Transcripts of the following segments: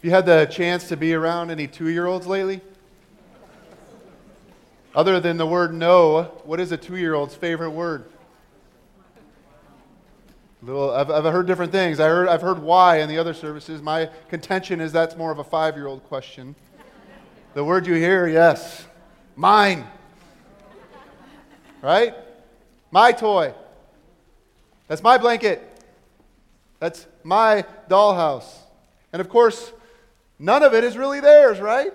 Have you had the chance to be around any two year olds lately? Other than the word no, what is a two year old's favorite word? Little, I've, I've heard different things. I heard, I've heard why in the other services. My contention is that's more of a five year old question. The word you hear, yes, mine. Right? My toy. That's my blanket. That's my dollhouse. And of course, none of it is really theirs, right?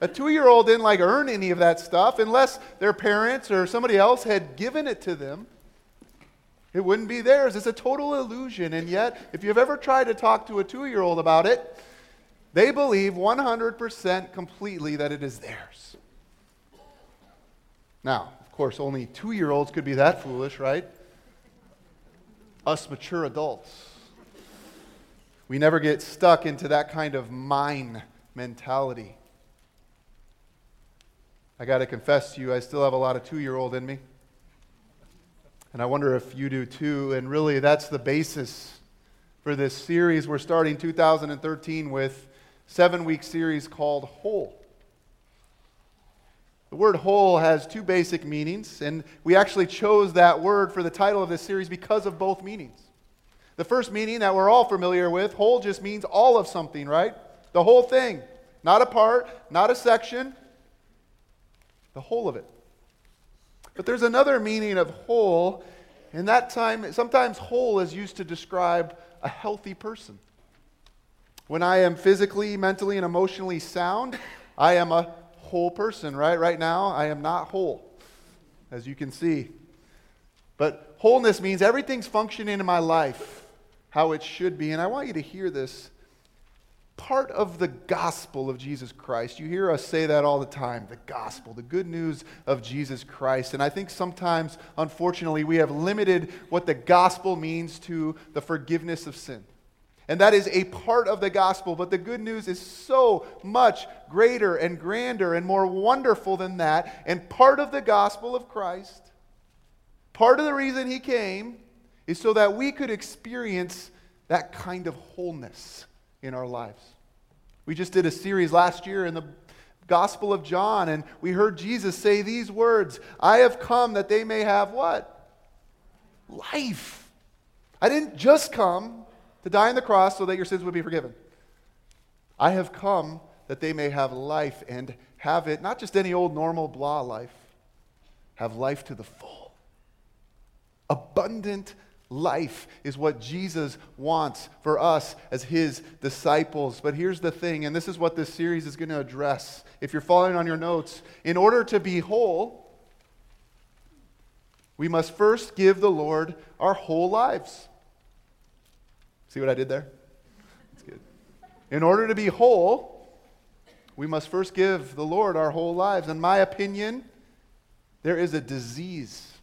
A two year old didn't like earn any of that stuff unless their parents or somebody else had given it to them. It wouldn't be theirs. It's a total illusion. And yet, if you've ever tried to talk to a two year old about it, they believe 100% completely that it is theirs. Now, of course, only two year olds could be that foolish, right? Us mature adults. We never get stuck into that kind of mine mentality. I got to confess to you, I still have a lot of two year old in me. And I wonder if you do too. And really, that's the basis for this series we're starting 2013 with, seven week series called Whole. The word whole has two basic meanings, and we actually chose that word for the title of this series because of both meanings. The first meaning that we're all familiar with, whole just means all of something, right? The whole thing. Not a part, not a section, the whole of it. But there's another meaning of whole, and that time, sometimes whole is used to describe a healthy person. When I am physically, mentally, and emotionally sound, I am a whole person, right? Right now, I am not whole, as you can see. But wholeness means everything's functioning in my life how it should be. And I want you to hear this. Part of the gospel of Jesus Christ. You hear us say that all the time the gospel, the good news of Jesus Christ. And I think sometimes, unfortunately, we have limited what the gospel means to the forgiveness of sin. And that is a part of the gospel, but the good news is so much greater and grander and more wonderful than that. And part of the gospel of Christ, part of the reason he came, is so that we could experience that kind of wholeness in our lives. We just did a series last year in the Gospel of John, and we heard Jesus say these words I have come that they may have what? Life. I didn't just come to die on the cross so that your sins would be forgiven. I have come that they may have life and have it, not just any old normal blah life, have life to the full. Abundant life is what Jesus wants for us as his disciples. But here's the thing, and this is what this series is going to address. If you're following on your notes, in order to be whole, we must first give the Lord our whole lives. See what I did there? That's good. In order to be whole, we must first give the Lord our whole lives. In my opinion, there is a disease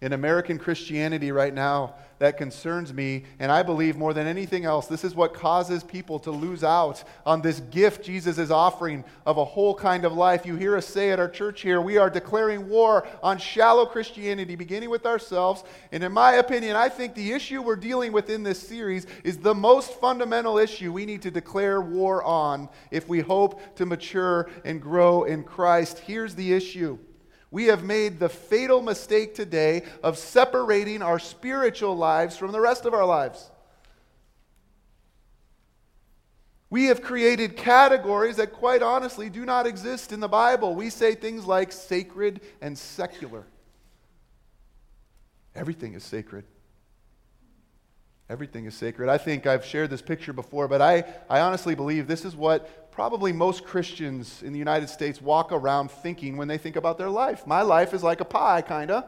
in American Christianity right now that concerns me, and I believe more than anything else, this is what causes people to lose out on this gift Jesus is offering of a whole kind of life. You hear us say at our church here, we are declaring war on shallow Christianity, beginning with ourselves. And in my opinion, I think the issue we're dealing with in this series is the most fundamental issue we need to declare war on if we hope to mature and grow in Christ. Here's the issue we have made the fatal mistake today of separating our spiritual lives from the rest of our lives. We have created categories that, quite honestly, do not exist in the Bible. We say things like sacred and secular. Everything is sacred. Everything is sacred. I think I've shared this picture before, but I, I honestly believe this is what probably most Christians in the United States walk around thinking when they think about their life. My life is like a pie, kind of.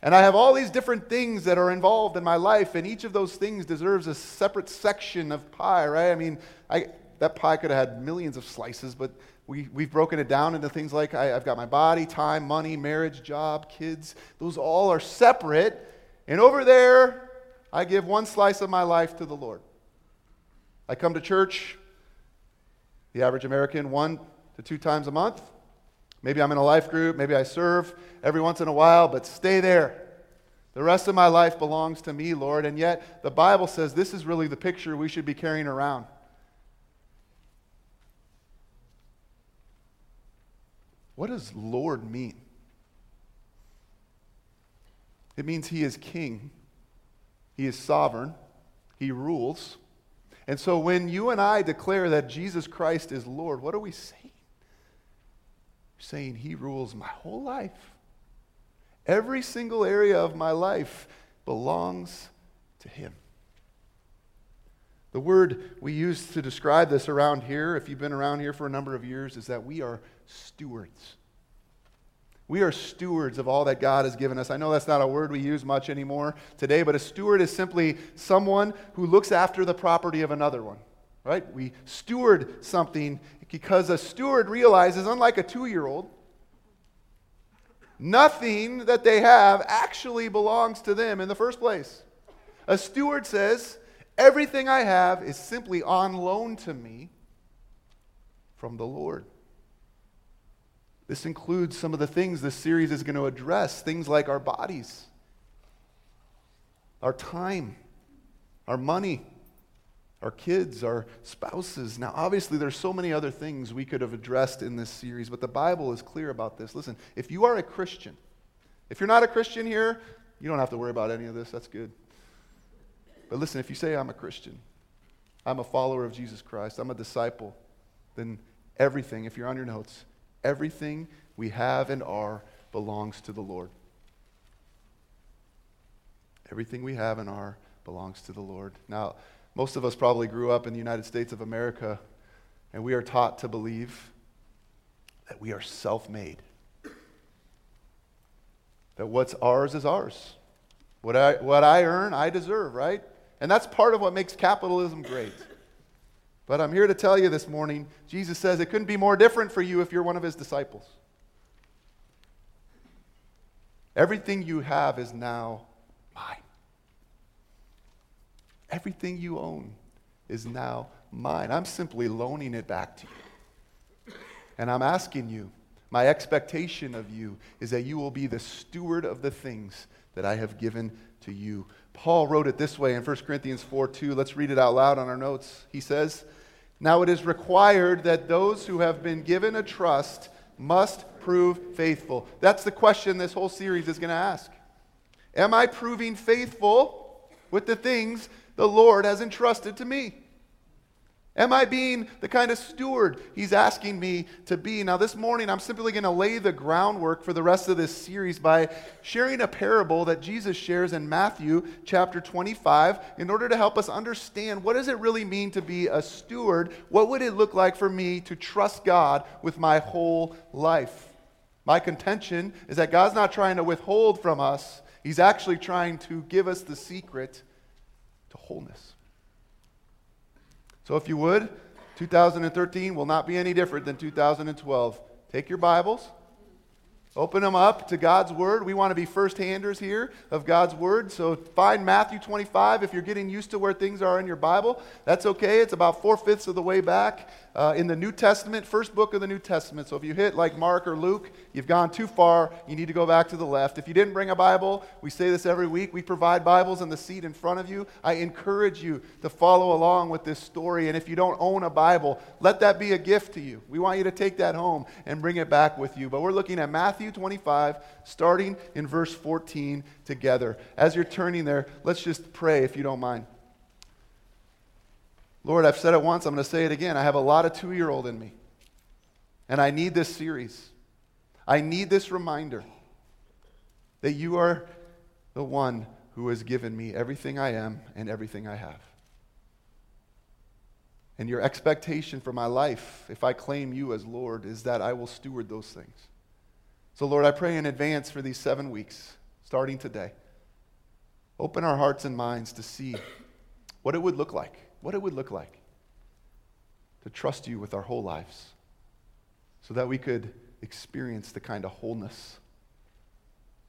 And I have all these different things that are involved in my life, and each of those things deserves a separate section of pie, right? I mean, I, that pie could have had millions of slices, but we, we've broken it down into things like I, I've got my body, time, money, marriage, job, kids. Those all are separate. And over there, I give one slice of my life to the Lord. I come to church the average American one to two times a month. Maybe I'm in a life group, maybe I serve every once in a while, but stay there. The rest of my life belongs to me, Lord. And yet, the Bible says this is really the picture we should be carrying around. What does Lord mean? It means He is King, He is sovereign, He rules. And so when you and I declare that Jesus Christ is Lord, what are we saying? We're saying He rules my whole life. Every single area of my life belongs to Him. The word we use to describe this around here, if you've been around here for a number of years, is that we are stewards. We are stewards of all that God has given us. I know that's not a word we use much anymore today, but a steward is simply someone who looks after the property of another one, right? We steward something because a steward realizes, unlike a two year old, nothing that they have actually belongs to them in the first place. A steward says, Everything I have is simply on loan to me from the Lord. This includes some of the things this series is going to address things like our bodies, our time, our money, our kids, our spouses. Now, obviously, there's so many other things we could have addressed in this series, but the Bible is clear about this. Listen, if you are a Christian, if you're not a Christian here, you don't have to worry about any of this. That's good. But listen, if you say, I'm a Christian, I'm a follower of Jesus Christ, I'm a disciple, then everything, if you're on your notes, Everything we have and are belongs to the Lord. Everything we have and are belongs to the Lord. Now, most of us probably grew up in the United States of America, and we are taught to believe that we are self made. That what's ours is ours. What I, what I earn, I deserve, right? And that's part of what makes capitalism great. But I'm here to tell you this morning Jesus says it couldn't be more different for you if you're one of his disciples. Everything you have is now mine. Everything you own is now mine. I'm simply loaning it back to you. And I'm asking you, my expectation of you is that you will be the steward of the things that I have given to you. Paul wrote it this way in 1 Corinthians 4 2. Let's read it out loud on our notes. He says, Now it is required that those who have been given a trust must prove faithful. That's the question this whole series is going to ask. Am I proving faithful with the things the Lord has entrusted to me? Am I being the kind of steward he's asking me to be? Now, this morning, I'm simply going to lay the groundwork for the rest of this series by sharing a parable that Jesus shares in Matthew chapter 25 in order to help us understand what does it really mean to be a steward? What would it look like for me to trust God with my whole life? My contention is that God's not trying to withhold from us, He's actually trying to give us the secret to wholeness. So, if you would, 2013 will not be any different than 2012. Take your Bibles, open them up to God's Word. We want to be first handers here of God's Word. So, find Matthew 25 if you're getting used to where things are in your Bible. That's okay. It's about four fifths of the way back uh, in the New Testament, first book of the New Testament. So, if you hit like Mark or Luke, You've gone too far. You need to go back to the left. If you didn't bring a Bible, we say this every week. We provide Bibles in the seat in front of you. I encourage you to follow along with this story. And if you don't own a Bible, let that be a gift to you. We want you to take that home and bring it back with you. But we're looking at Matthew 25, starting in verse 14 together. As you're turning there, let's just pray if you don't mind. Lord, I've said it once, I'm going to say it again. I have a lot of two year old in me. And I need this series. I need this reminder that you are the one who has given me everything I am and everything I have. And your expectation for my life, if I claim you as Lord, is that I will steward those things. So, Lord, I pray in advance for these seven weeks, starting today. Open our hearts and minds to see what it would look like, what it would look like to trust you with our whole lives so that we could experience the kind of wholeness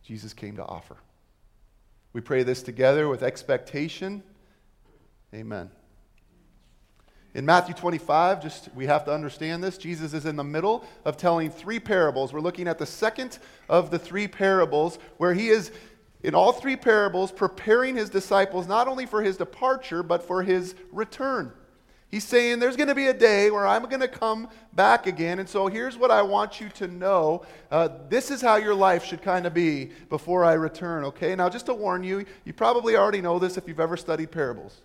Jesus came to offer. We pray this together with expectation. Amen. In Matthew 25, just we have to understand this. Jesus is in the middle of telling three parables. We're looking at the second of the three parables where he is in all three parables preparing his disciples not only for his departure, but for his return. He's saying there's going to be a day where I'm going to come back again. And so here's what I want you to know. Uh, this is how your life should kind of be before I return, okay? Now, just to warn you, you probably already know this if you've ever studied parables.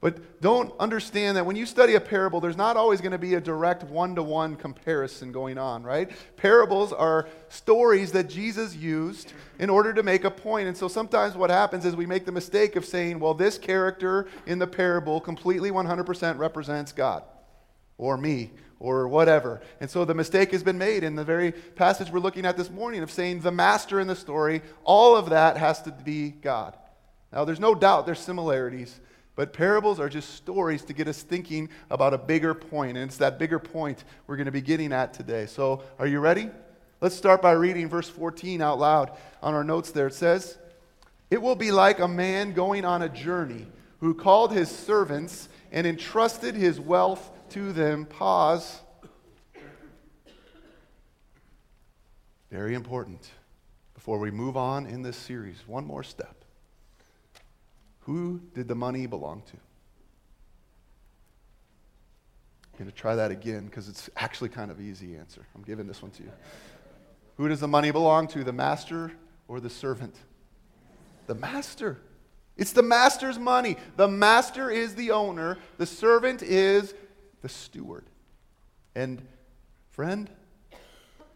But don't understand that when you study a parable, there's not always going to be a direct one to one comparison going on, right? Parables are stories that Jesus used in order to make a point. And so sometimes what happens is we make the mistake of saying, well, this character in the parable completely 100% represents God or me or whatever. And so the mistake has been made in the very passage we're looking at this morning of saying the master in the story, all of that has to be God. Now, there's no doubt there's similarities. But parables are just stories to get us thinking about a bigger point, and it's that bigger point we're going to be getting at today. So, are you ready? Let's start by reading verse 14 out loud on our notes there. It says, It will be like a man going on a journey who called his servants and entrusted his wealth to them. Pause. Very important before we move on in this series. One more step. Who did the money belong to? I'm going to try that again because it's actually kind of easy answer. I'm giving this one to you. Who does the money belong to, the master or the servant? The master. It's the master's money. The master is the owner, the servant is the steward. And, friend,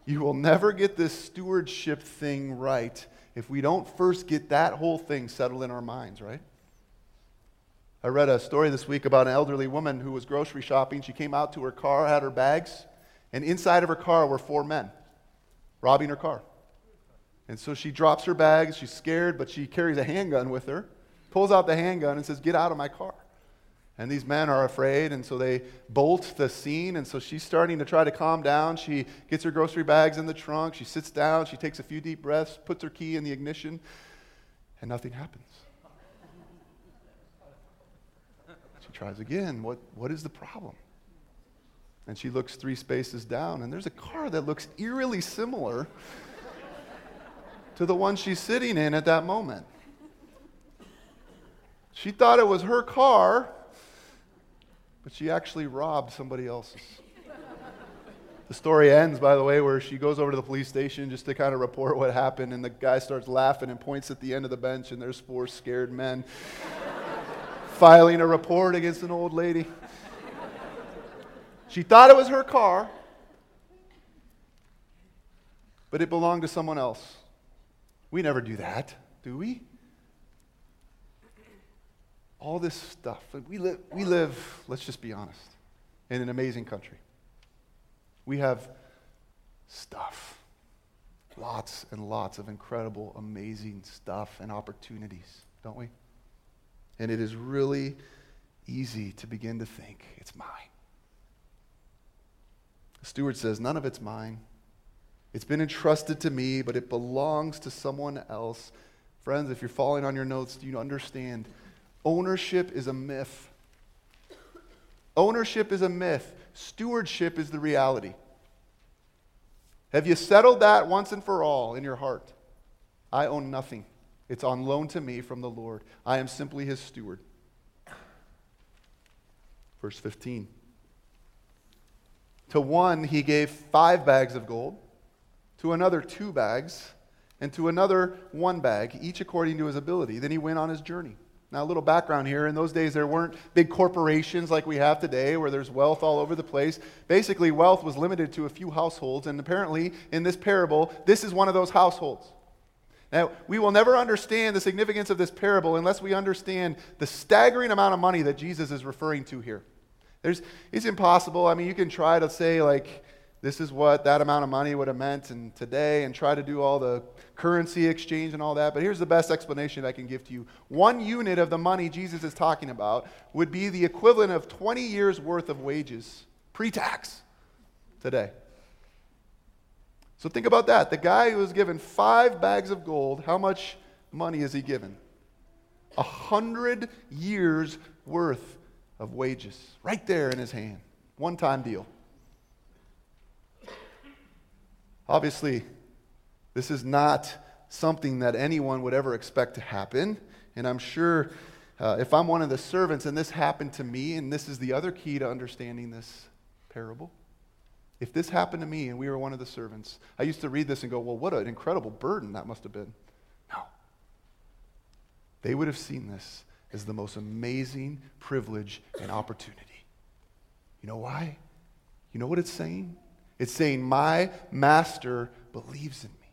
you will never get this stewardship thing right if we don't first get that whole thing settled in our minds, right? I read a story this week about an elderly woman who was grocery shopping. She came out to her car, had her bags, and inside of her car were four men robbing her car. And so she drops her bags. She's scared, but she carries a handgun with her, pulls out the handgun, and says, Get out of my car. And these men are afraid, and so they bolt the scene. And so she's starting to try to calm down. She gets her grocery bags in the trunk. She sits down. She takes a few deep breaths, puts her key in the ignition, and nothing happens. Tries again. What, what is the problem? And she looks three spaces down, and there's a car that looks eerily similar to the one she's sitting in at that moment. She thought it was her car, but she actually robbed somebody else's. The story ends, by the way, where she goes over to the police station just to kind of report what happened, and the guy starts laughing and points at the end of the bench, and there's four scared men filing a report against an old lady. She thought it was her car, but it belonged to someone else. We never do that, do we? All this stuff. We live, we live, let's just be honest, in an amazing country. We have stuff. Lots and lots of incredible, amazing stuff and opportunities, don't we? And it is really easy to begin to think, it's mine. The steward says, none of it's mine. It's been entrusted to me, but it belongs to someone else. Friends, if you're following on your notes, do you understand? Ownership is a myth. Ownership is a myth. Stewardship is the reality. Have you settled that once and for all in your heart? I own nothing. It's on loan to me from the Lord. I am simply his steward. Verse 15. To one he gave five bags of gold, to another two bags, and to another one bag, each according to his ability. Then he went on his journey. Now, a little background here. In those days, there weren't big corporations like we have today where there's wealth all over the place. Basically, wealth was limited to a few households, and apparently, in this parable, this is one of those households. Now, we will never understand the significance of this parable unless we understand the staggering amount of money that Jesus is referring to here. There's, it's impossible. I mean, you can try to say, like, this is what that amount of money would have meant in today and try to do all the currency exchange and all that. But here's the best explanation I can give to you. One unit of the money Jesus is talking about would be the equivalent of 20 years' worth of wages pre tax today. So think about that. The guy who was given five bags of gold, how much money is he given? A hundred years worth of wages right there in his hand. One time deal. Obviously, this is not something that anyone would ever expect to happen. And I'm sure uh, if I'm one of the servants and this happened to me, and this is the other key to understanding this parable. If this happened to me and we were one of the servants, I used to read this and go, well, what an incredible burden that must have been. No. They would have seen this as the most amazing privilege and opportunity. You know why? You know what it's saying? It's saying, My master believes in me.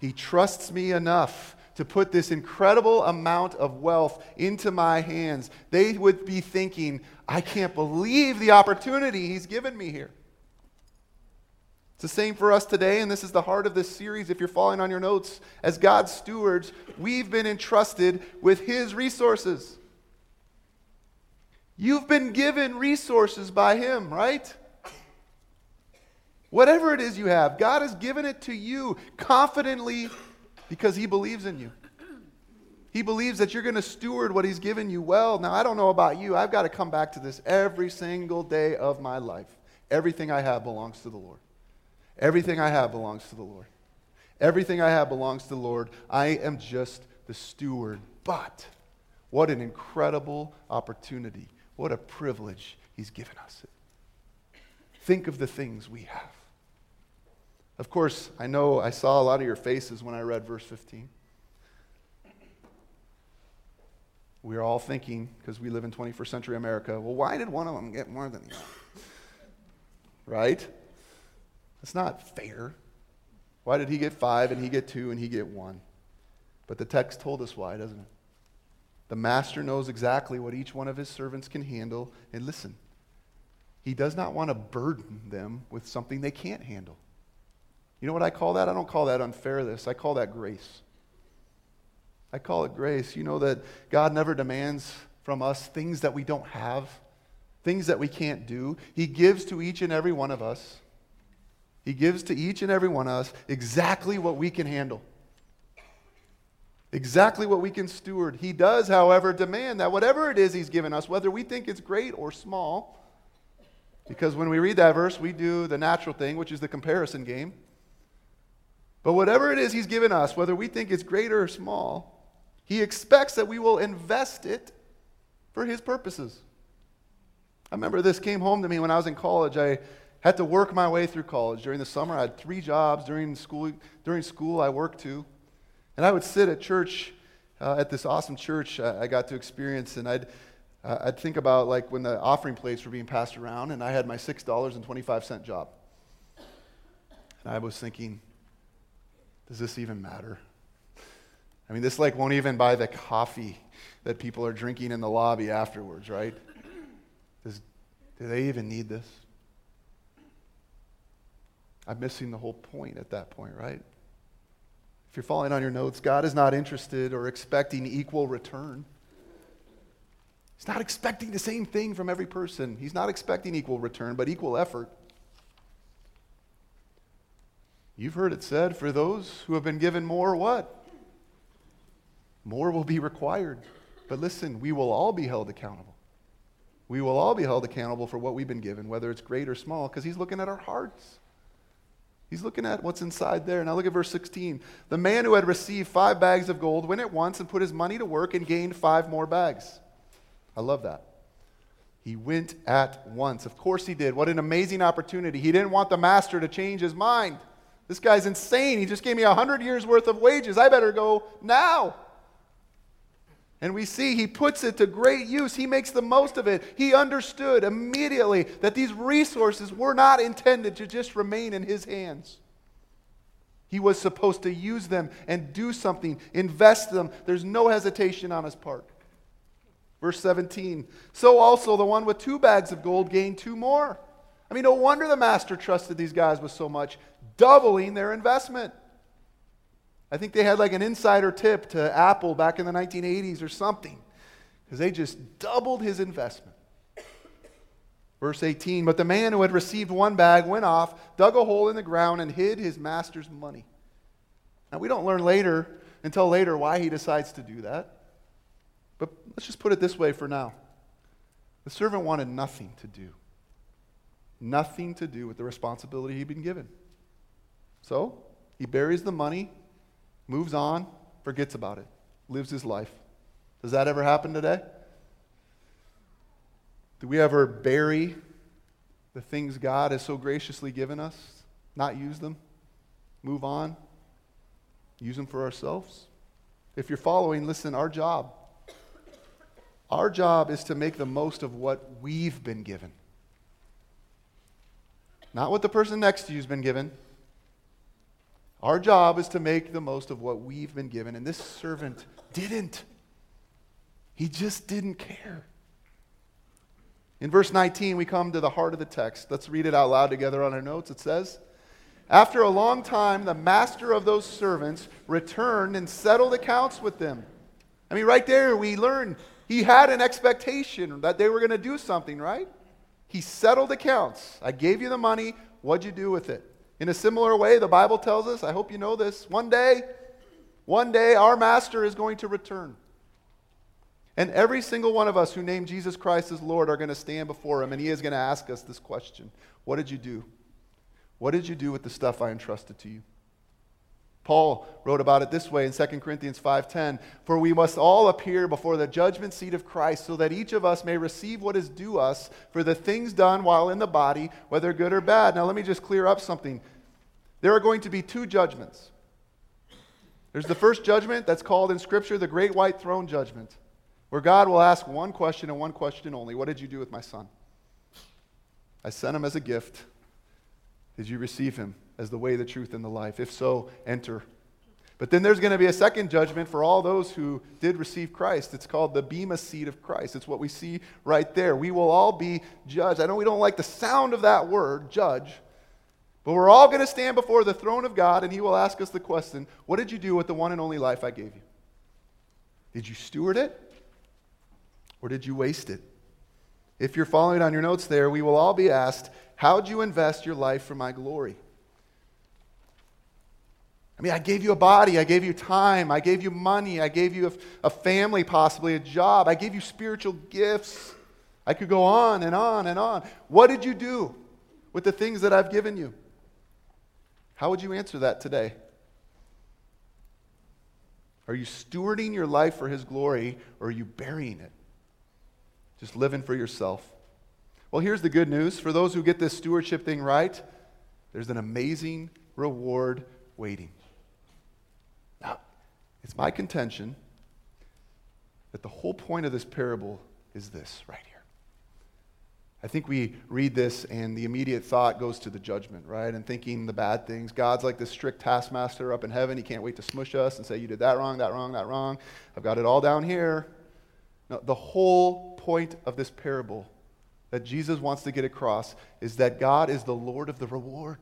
He trusts me enough to put this incredible amount of wealth into my hands, they would be thinking, I can't believe the opportunity he's given me here. It's the same for us today, and this is the heart of this series. If you're following on your notes, as God's stewards, we've been entrusted with His resources. You've been given resources by Him, right? Whatever it is you have, God has given it to you confidently because he believes in you. He believes that you're going to steward what he's given you well. Now, I don't know about you. I've got to come back to this every single day of my life. Everything I have belongs to the Lord. Everything I have belongs to the Lord. Everything I have belongs to the Lord. I am just the steward. But what an incredible opportunity. What a privilege he's given us. Think of the things we have. Of course, I know I saw a lot of your faces when I read verse 15. We are all thinking, because we live in 21st century America, well, why did one of them get more than the other? Right? That's not fair. Why did he get five and he get two and he get one? But the text told us why, doesn't it? The master knows exactly what each one of his servants can handle. And listen, he does not want to burden them with something they can't handle. You know what I call that? I don't call that unfairness. I call that grace. I call it grace. You know that God never demands from us things that we don't have, things that we can't do. He gives to each and every one of us. He gives to each and every one of us exactly what we can handle, exactly what we can steward. He does, however, demand that whatever it is He's given us, whether we think it's great or small, because when we read that verse, we do the natural thing, which is the comparison game. But whatever it is He's given us, whether we think it's great or small, He expects that we will invest it for His purposes. I remember this came home to me when I was in college. I had to work my way through college. During the summer, I had three jobs. During school, during school I worked too. And I would sit at church, uh, at this awesome church uh, I got to experience, and I'd, uh, I'd think about like when the offering plates were being passed around, and I had my $6.25 job. And I was thinking, does this even matter? I mean, this like won't even buy the coffee that people are drinking in the lobby afterwards, right? Does, do they even need this? I'm missing the whole point at that point, right? If you're following on your notes, God is not interested or expecting equal return. He's not expecting the same thing from every person. He's not expecting equal return, but equal effort. You've heard it said, for those who have been given more, what? More will be required. But listen, we will all be held accountable. We will all be held accountable for what we've been given, whether it's great or small, because he's looking at our hearts. He's looking at what's inside there. Now look at verse 16. The man who had received five bags of gold went at once and put his money to work and gained five more bags. I love that. He went at once. Of course he did. What an amazing opportunity. He didn't want the master to change his mind. This guy's insane. He just gave me a 100 years worth of wages. I better go now. And we see he puts it to great use. He makes the most of it. He understood immediately that these resources were not intended to just remain in his hands. He was supposed to use them and do something, invest them. There's no hesitation on his part. Verse 17 So also the one with two bags of gold gained two more. I mean, no wonder the master trusted these guys with so much doubling their investment. I think they had like an insider tip to Apple back in the 1980s or something because they just doubled his investment. Verse 18 But the man who had received one bag went off, dug a hole in the ground, and hid his master's money. Now, we don't learn later, until later, why he decides to do that. But let's just put it this way for now. The servant wanted nothing to do, nothing to do with the responsibility he'd been given. So he buries the money moves on, forgets about it, lives his life. Does that ever happen today? Do we ever bury the things God has so graciously given us, not use them, move on, use them for ourselves? If you're following, listen, our job, our job is to make the most of what we've been given. Not what the person next to you has been given. Our job is to make the most of what we've been given. And this servant didn't. He just didn't care. In verse 19, we come to the heart of the text. Let's read it out loud together on our notes. It says, After a long time, the master of those servants returned and settled accounts with them. I mean, right there, we learn he had an expectation that they were going to do something, right? He settled accounts. I gave you the money. What'd you do with it? In a similar way, the Bible tells us, I hope you know this, one day, one day, our master is going to return. And every single one of us who name Jesus Christ as Lord are going to stand before him, and he is going to ask us this question What did you do? What did you do with the stuff I entrusted to you? Paul wrote about it this way in 2 Corinthians 5:10, "For we must all appear before the judgment seat of Christ, so that each of us may receive what is due us for the things done while in the body, whether good or bad." Now let me just clear up something. There are going to be two judgments. There's the first judgment that's called in scripture the great white throne judgment, where God will ask one question and one question only, "What did you do with my son?" I sent him as a gift. Did you receive him? As the way, the truth, and the life? If so, enter. But then there's going to be a second judgment for all those who did receive Christ. It's called the Bema seat of Christ. It's what we see right there. We will all be judged. I know we don't like the sound of that word, judge, but we're all going to stand before the throne of God, and He will ask us the question What did you do with the one and only life I gave you? Did you steward it, or did you waste it? If you're following on your notes there, we will all be asked, How'd you invest your life for my glory? I mean, I gave you a body, I gave you time, I gave you money, I gave you a, a, family, possibly a job, I gave you spiritual gifts. I could go on and on and on. What did you do with the things that I've given you? How would you answer that today? Are you stewarding your life for His glory, or are you burying it? Just living for yourself? Well, here's the good news. For those who get this stewardship thing right, there's an amazing reward waiting. It's my contention that the whole point of this parable is this right here. I think we read this and the immediate thought goes to the judgment, right? And thinking the bad things. God's like this strict taskmaster up in heaven. He can't wait to smush us and say, You did that wrong, that wrong, that wrong. I've got it all down here. No, the whole point of this parable that Jesus wants to get across is that God is the Lord of the reward.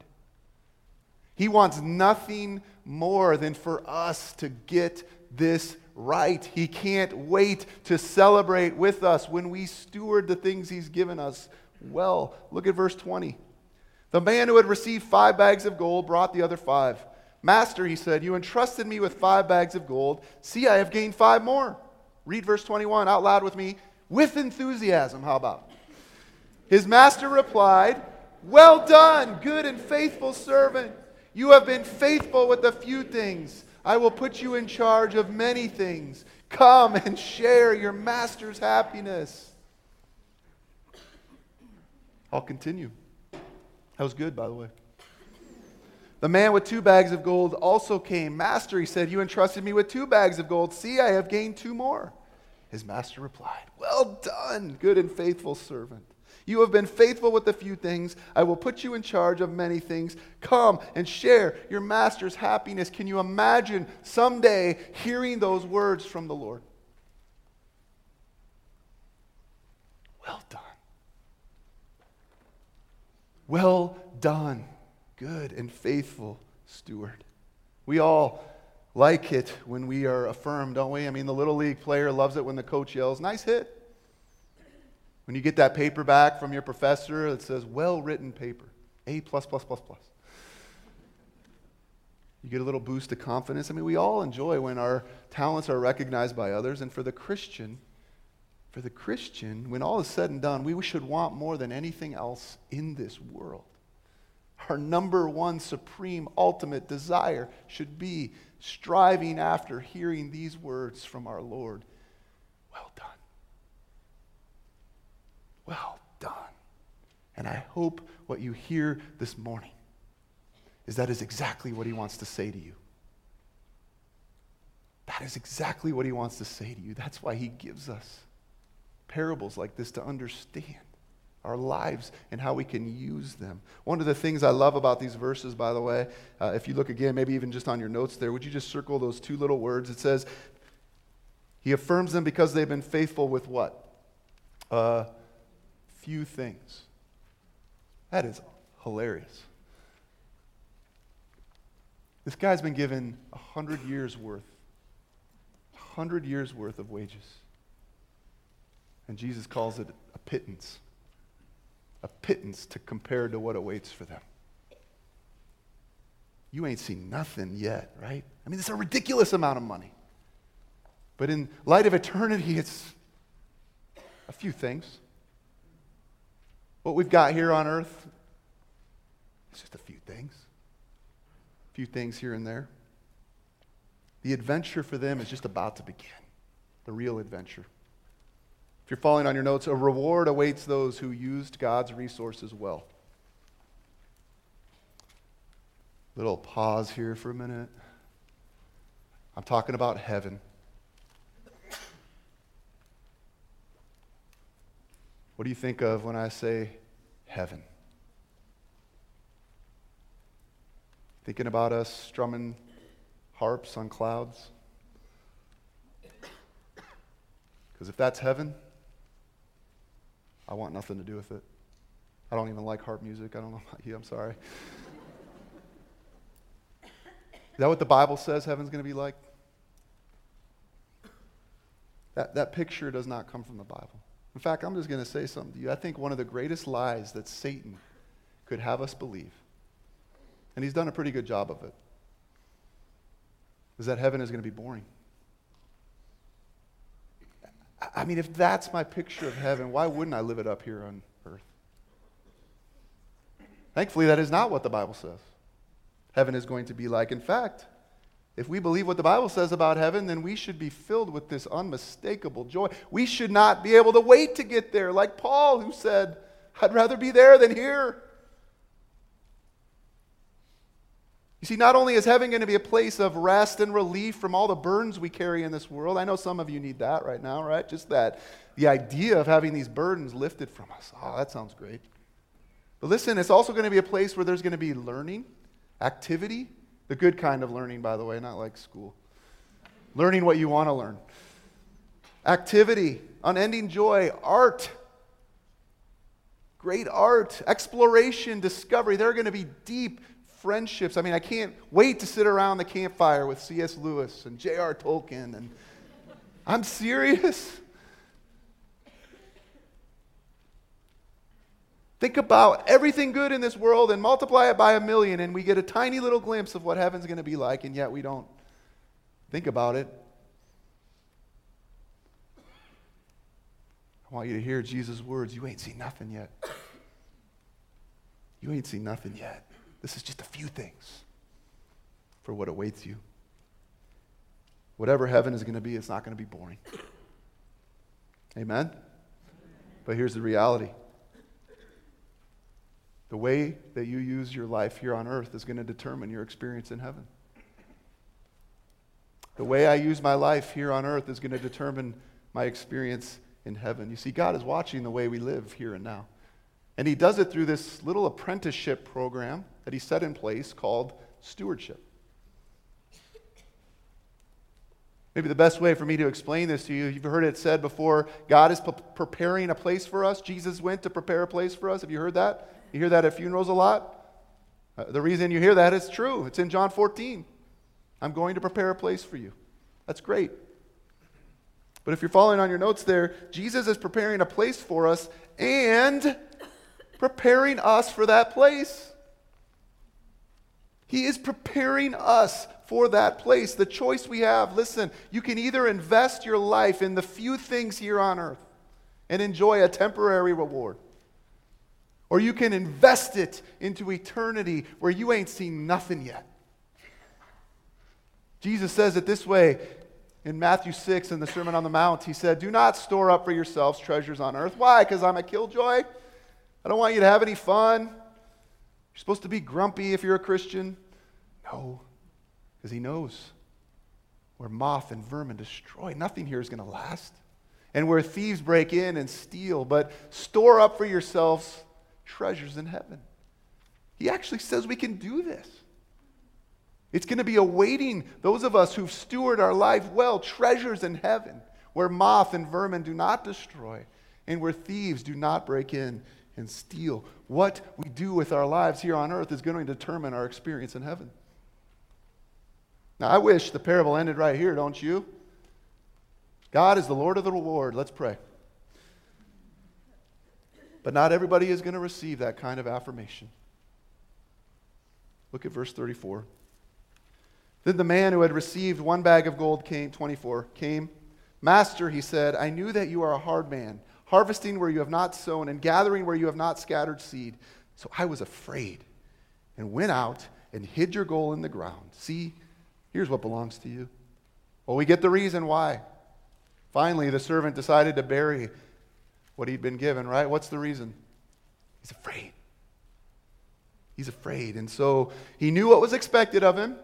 He wants nothing more than for us to get this right. He can't wait to celebrate with us when we steward the things He's given us well. Look at verse 20. The man who had received five bags of gold brought the other five. Master, he said, you entrusted me with five bags of gold. See, I have gained five more. Read verse 21 out loud with me. With enthusiasm, how about? His master replied, Well done, good and faithful servant. You have been faithful with a few things. I will put you in charge of many things. Come and share your master's happiness. I'll continue. That was good, by the way. The man with two bags of gold also came. Master, he said, You entrusted me with two bags of gold. See, I have gained two more. His master replied, Well done, good and faithful servant. You have been faithful with a few things. I will put you in charge of many things. Come and share your master's happiness. Can you imagine someday hearing those words from the Lord? Well done. Well done, good and faithful steward. We all like it when we are affirmed, don't we? I mean, the little league player loves it when the coach yells, nice hit. When you get that paper back from your professor that says, well written paper, A plus plus plus plus. You get a little boost of confidence. I mean, we all enjoy when our talents are recognized by others. And for the Christian, for the Christian, when all is said and done, we should want more than anything else in this world our number one, supreme, ultimate desire should be striving after hearing these words from our Lord Well done. Well done. And I hope what you hear this morning is that is exactly what he wants to say to you. That is exactly what he wants to say to you. That's why he gives us parables like this to understand our lives and how we can use them. One of the things I love about these verses, by the way, uh, if you look again, maybe even just on your notes there, would you just circle those two little words? It says, He affirms them because they've been faithful with what? Uh, few things. That is hilarious. This guy's been given a hundred years worth, a hundred years worth of wages. And Jesus calls it a pittance a pittance to compare to what awaits for them. You ain't seen nothing yet, right? I mean, it's a ridiculous amount of money. But in light of eternity, it's a few things. What we've got here on earth, it's just a few things. A few things here and there. The adventure for them is just about to begin, the real adventure. If you're following on your notes, a reward awaits those who used God's resources well. Little pause here for a minute. I'm talking about heaven. What do you think of when I say heaven? Thinking about us strumming harps on clouds? Because if that's heaven, I want nothing to do with it. I don't even like harp music. I don't know about you. I'm sorry. Is that what the Bible says heaven's going to be like? That, that picture does not come from the Bible. In fact, I'm just going to say something to you. I think one of the greatest lies that Satan could have us believe, and he's done a pretty good job of it, is that heaven is going to be boring. I mean, if that's my picture of heaven, why wouldn't I live it up here on earth? Thankfully, that is not what the Bible says. Heaven is going to be like. In fact, if we believe what the Bible says about heaven, then we should be filled with this unmistakable joy. We should not be able to wait to get there, like Paul, who said, I'd rather be there than here. You see, not only is heaven going to be a place of rest and relief from all the burdens we carry in this world, I know some of you need that right now, right? Just that, the idea of having these burdens lifted from us. Oh, that sounds great. But listen, it's also going to be a place where there's going to be learning, activity, the good kind of learning, by the way, not like school. Learning what you want to learn. Activity, unending joy, art, great art, exploration, discovery. There are going to be deep friendships. I mean, I can't wait to sit around the campfire with C.S. Lewis and J.R. Tolkien. And I'm serious. Think about everything good in this world and multiply it by a million, and we get a tiny little glimpse of what heaven's going to be like, and yet we don't think about it. I want you to hear Jesus' words. You ain't seen nothing yet. You ain't seen nothing yet. This is just a few things for what awaits you. Whatever heaven is going to be, it's not going to be boring. Amen? But here's the reality the way that you use your life here on earth is going to determine your experience in heaven. The way I use my life here on earth is going to determine my experience in heaven. You see, God is watching the way we live here and now. And He does it through this little apprenticeship program that he set in place called stewardship. Maybe the best way for me to explain this to you, you've heard it said before God is p- preparing a place for us. Jesus went to prepare a place for us. Have you heard that? You hear that at funerals a lot? Uh, the reason you hear that is true. It's in John 14. I'm going to prepare a place for you. That's great. But if you're following on your notes there, Jesus is preparing a place for us and preparing us for that place. He is preparing us for that place. The choice we have listen, you can either invest your life in the few things here on earth and enjoy a temporary reward, or you can invest it into eternity where you ain't seen nothing yet. Jesus says it this way in Matthew 6 in the Sermon on the Mount. He said, Do not store up for yourselves treasures on earth. Why? Because I'm a killjoy? I don't want you to have any fun. You're supposed to be grumpy if you're a Christian. No, because he knows where moth and vermin destroy, nothing here is going to last. And where thieves break in and steal, but store up for yourselves treasures in heaven. He actually says we can do this. It's going to be awaiting those of us who've stewarded our life well, treasures in heaven, where moth and vermin do not destroy, and where thieves do not break in and steal. What we do with our lives here on earth is going to determine our experience in heaven. Now, I wish the parable ended right here, don't you? God is the Lord of the reward. Let's pray. But not everybody is going to receive that kind of affirmation. Look at verse 34. Then the man who had received one bag of gold came, 24, came. Master, he said, I knew that you are a hard man, harvesting where you have not sown and gathering where you have not scattered seed. So I was afraid and went out and hid your gold in the ground. See, here's what belongs to you. Well, we get the reason why. Finally, the servant decided to bury what he'd been given, right? What's the reason? He's afraid. He's afraid. And so he knew what was expected of him.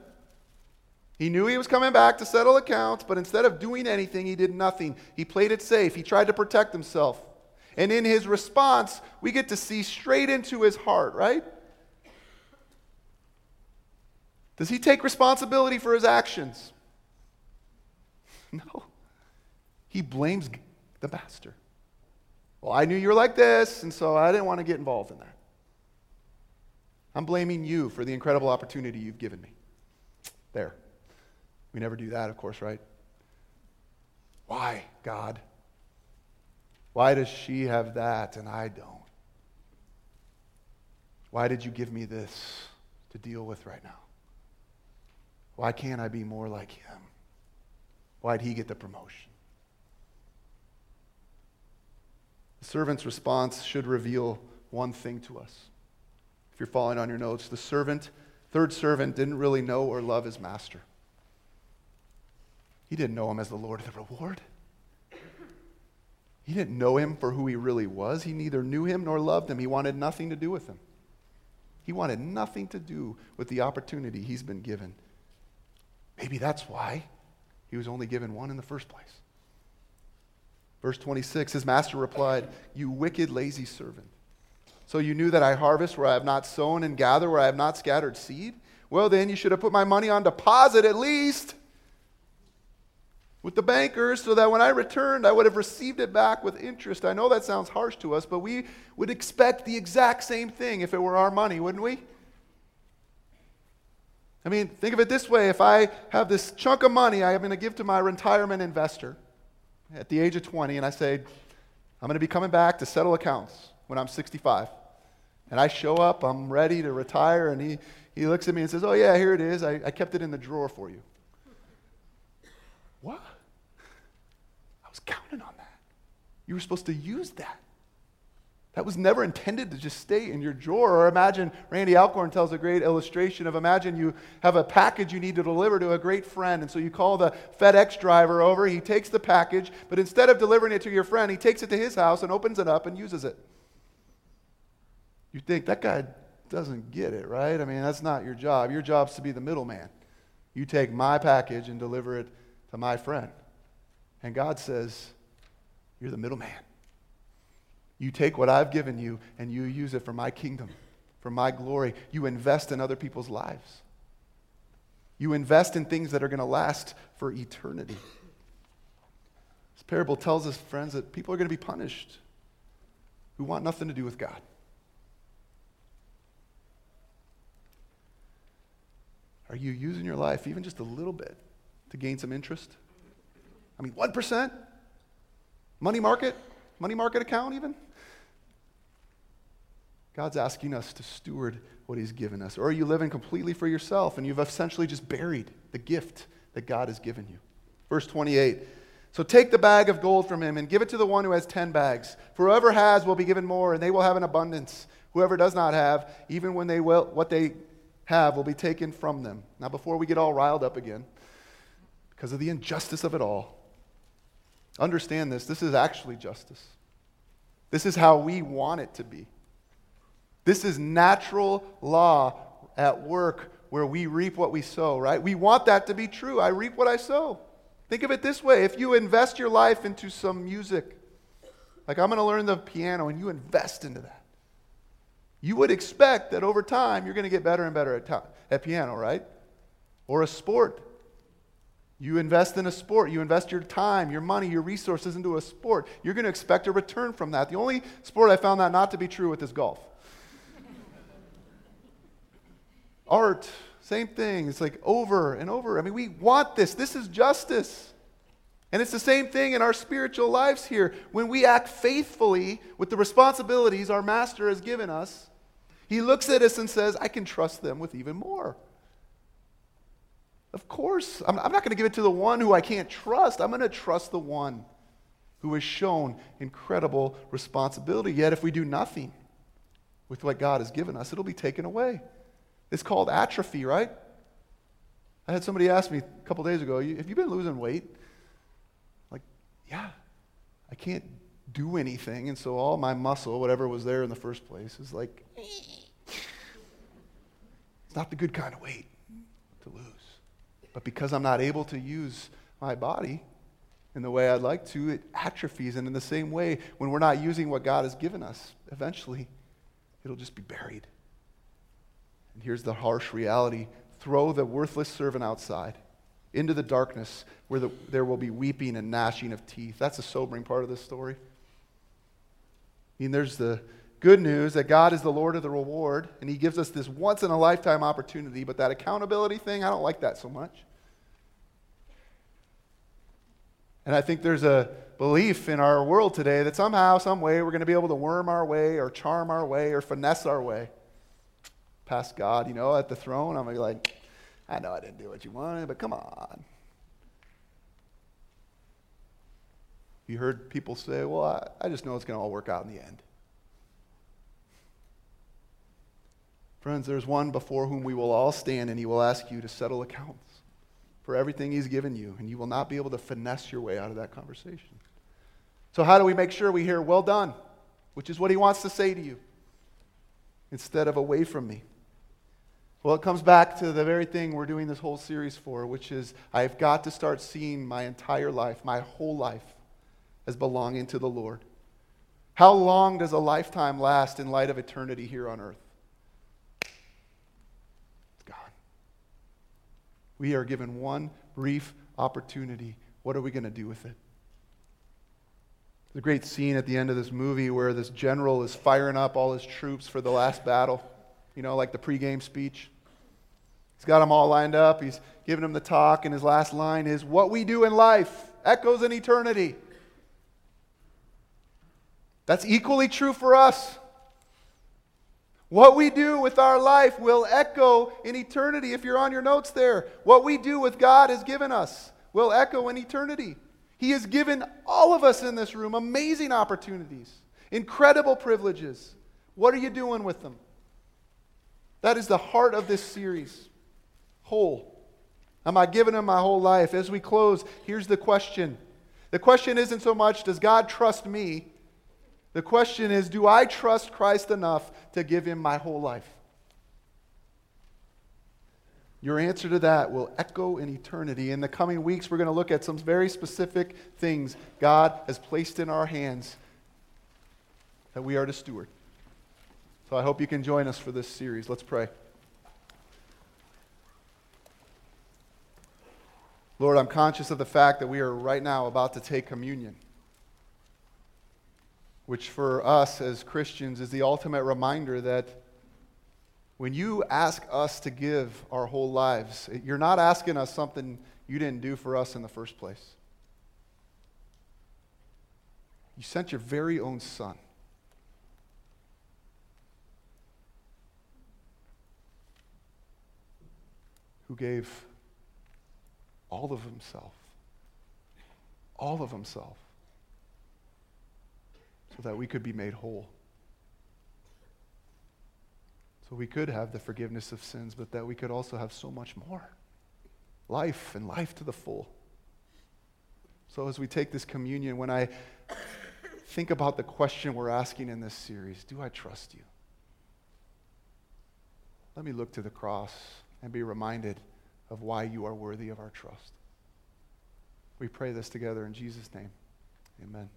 He knew he was coming back to settle accounts, but instead of doing anything, he did nothing. He played it safe. He tried to protect himself. And in his response, we get to see straight into his heart, right? Does he take responsibility for his actions? No. He blames the master. Well, I knew you were like this, and so I didn't want to get involved in that. I'm blaming you for the incredible opportunity you've given me. There. We never do that, of course, right? Why, God? Why does she have that and I don't? Why did you give me this to deal with right now? Why can't I be more like him? Why'd he get the promotion? The servant's response should reveal one thing to us. If you're following on your notes, the servant, third servant, didn't really know or love his master. He didn't know him as the Lord of the reward. He didn't know him for who he really was. He neither knew him nor loved him. He wanted nothing to do with him. He wanted nothing to do with the opportunity he's been given. Maybe that's why he was only given one in the first place. Verse 26 His master replied, You wicked, lazy servant. So you knew that I harvest where I have not sown and gather where I have not scattered seed? Well, then you should have put my money on deposit at least with the bankers so that when I returned, I would have received it back with interest. I know that sounds harsh to us, but we would expect the exact same thing if it were our money, wouldn't we? I mean, think of it this way if I have this chunk of money I'm going to give to my retirement investor at the age of 20, and I say, I'm going to be coming back to settle accounts when I'm 65. And I show up, I'm ready to retire, and he, he looks at me and says, Oh, yeah, here it is. I, I kept it in the drawer for you. What? I was counting on that. You were supposed to use that. That was never intended to just stay in your drawer. Or imagine, Randy Alcorn tells a great illustration of imagine you have a package you need to deliver to a great friend. And so you call the FedEx driver over. He takes the package, but instead of delivering it to your friend, he takes it to his house and opens it up and uses it. You think that guy doesn't get it, right? I mean, that's not your job. Your job's to be the middleman. You take my package and deliver it to my friend. And God says, You're the middleman. You take what I've given you and you use it for my kingdom, for my glory. You invest in other people's lives. You invest in things that are going to last for eternity. This parable tells us, friends, that people are going to be punished who want nothing to do with God. Are you using your life even just a little bit to gain some interest? I mean, 1%? Money market? Money market account, even? God's asking us to steward what He's given us. Or are you living completely for yourself and you've essentially just buried the gift that God has given you? Verse 28 So take the bag of gold from him and give it to the one who has ten bags. For whoever has will be given more, and they will have an abundance. Whoever does not have, even when they will, what they have will be taken from them. Now, before we get all riled up again, because of the injustice of it all, understand this this is actually justice. This is how we want it to be. This is natural law at work where we reap what we sow, right? We want that to be true. I reap what I sow. Think of it this way if you invest your life into some music, like I'm going to learn the piano, and you invest into that, you would expect that over time you're going to get better and better at, at piano, right? Or a sport. You invest in a sport, you invest your time, your money, your resources into a sport. You're going to expect a return from that. The only sport I found that not to be true with is golf. Art, same thing. It's like over and over. I mean, we want this. This is justice. And it's the same thing in our spiritual lives here. When we act faithfully with the responsibilities our master has given us, he looks at us and says, I can trust them with even more. Of course, I'm, I'm not going to give it to the one who I can't trust. I'm going to trust the one who has shown incredible responsibility. Yet, if we do nothing with what God has given us, it'll be taken away. It's called atrophy, right? I had somebody ask me a couple days ago, Have you been losing weight? Like, yeah, I can't do anything. And so all my muscle, whatever was there in the first place, is like, it's not the good kind of weight to lose. But because I'm not able to use my body in the way I'd like to, it atrophies. And in the same way, when we're not using what God has given us, eventually it'll just be buried. And here's the harsh reality throw the worthless servant outside into the darkness where the, there will be weeping and gnashing of teeth. That's a sobering part of this story. I mean, there's the good news that God is the Lord of the reward, and He gives us this once in a lifetime opportunity, but that accountability thing, I don't like that so much. And I think there's a belief in our world today that somehow, some way, we're going to be able to worm our way or charm our way or finesse our way past God, you know, at the throne. I'm going to be like, I know I didn't do what you wanted, but come on. You heard people say, well, I, I just know it's going to all work out in the end. Friends, there's one before whom we will all stand, and he will ask you to settle accounts for everything he's given you, and you will not be able to finesse your way out of that conversation. So, how do we make sure we hear, well done, which is what he wants to say to you, instead of away from me? Well, it comes back to the very thing we're doing this whole series for, which is I've got to start seeing my entire life, my whole life, as belonging to the Lord. How long does a lifetime last in light of eternity here on earth? We are given one brief opportunity. What are we going to do with it? There's a great scene at the end of this movie where this general is firing up all his troops for the last battle, you know, like the pregame speech. He's got them all lined up. He's giving them the talk, and his last line is What we do in life echoes in eternity. That's equally true for us. What we do with our life will echo in eternity. If you're on your notes there, what we do with God has given us will echo in eternity. He has given all of us in this room amazing opportunities, incredible privileges. What are you doing with them? That is the heart of this series. Whole. Am I giving him my whole life? As we close, here's the question. The question isn't so much, does God trust me? The question is Do I trust Christ enough to give him my whole life? Your answer to that will echo in eternity. In the coming weeks, we're going to look at some very specific things God has placed in our hands that we are to steward. So I hope you can join us for this series. Let's pray. Lord, I'm conscious of the fact that we are right now about to take communion which for us as Christians is the ultimate reminder that when you ask us to give our whole lives, you're not asking us something you didn't do for us in the first place. You sent your very own son. Who gave all of himself. All of himself so that we could be made whole. So we could have the forgiveness of sins, but that we could also have so much more life and life to the full. So as we take this communion, when I think about the question we're asking in this series do I trust you? Let me look to the cross and be reminded of why you are worthy of our trust. We pray this together in Jesus' name. Amen.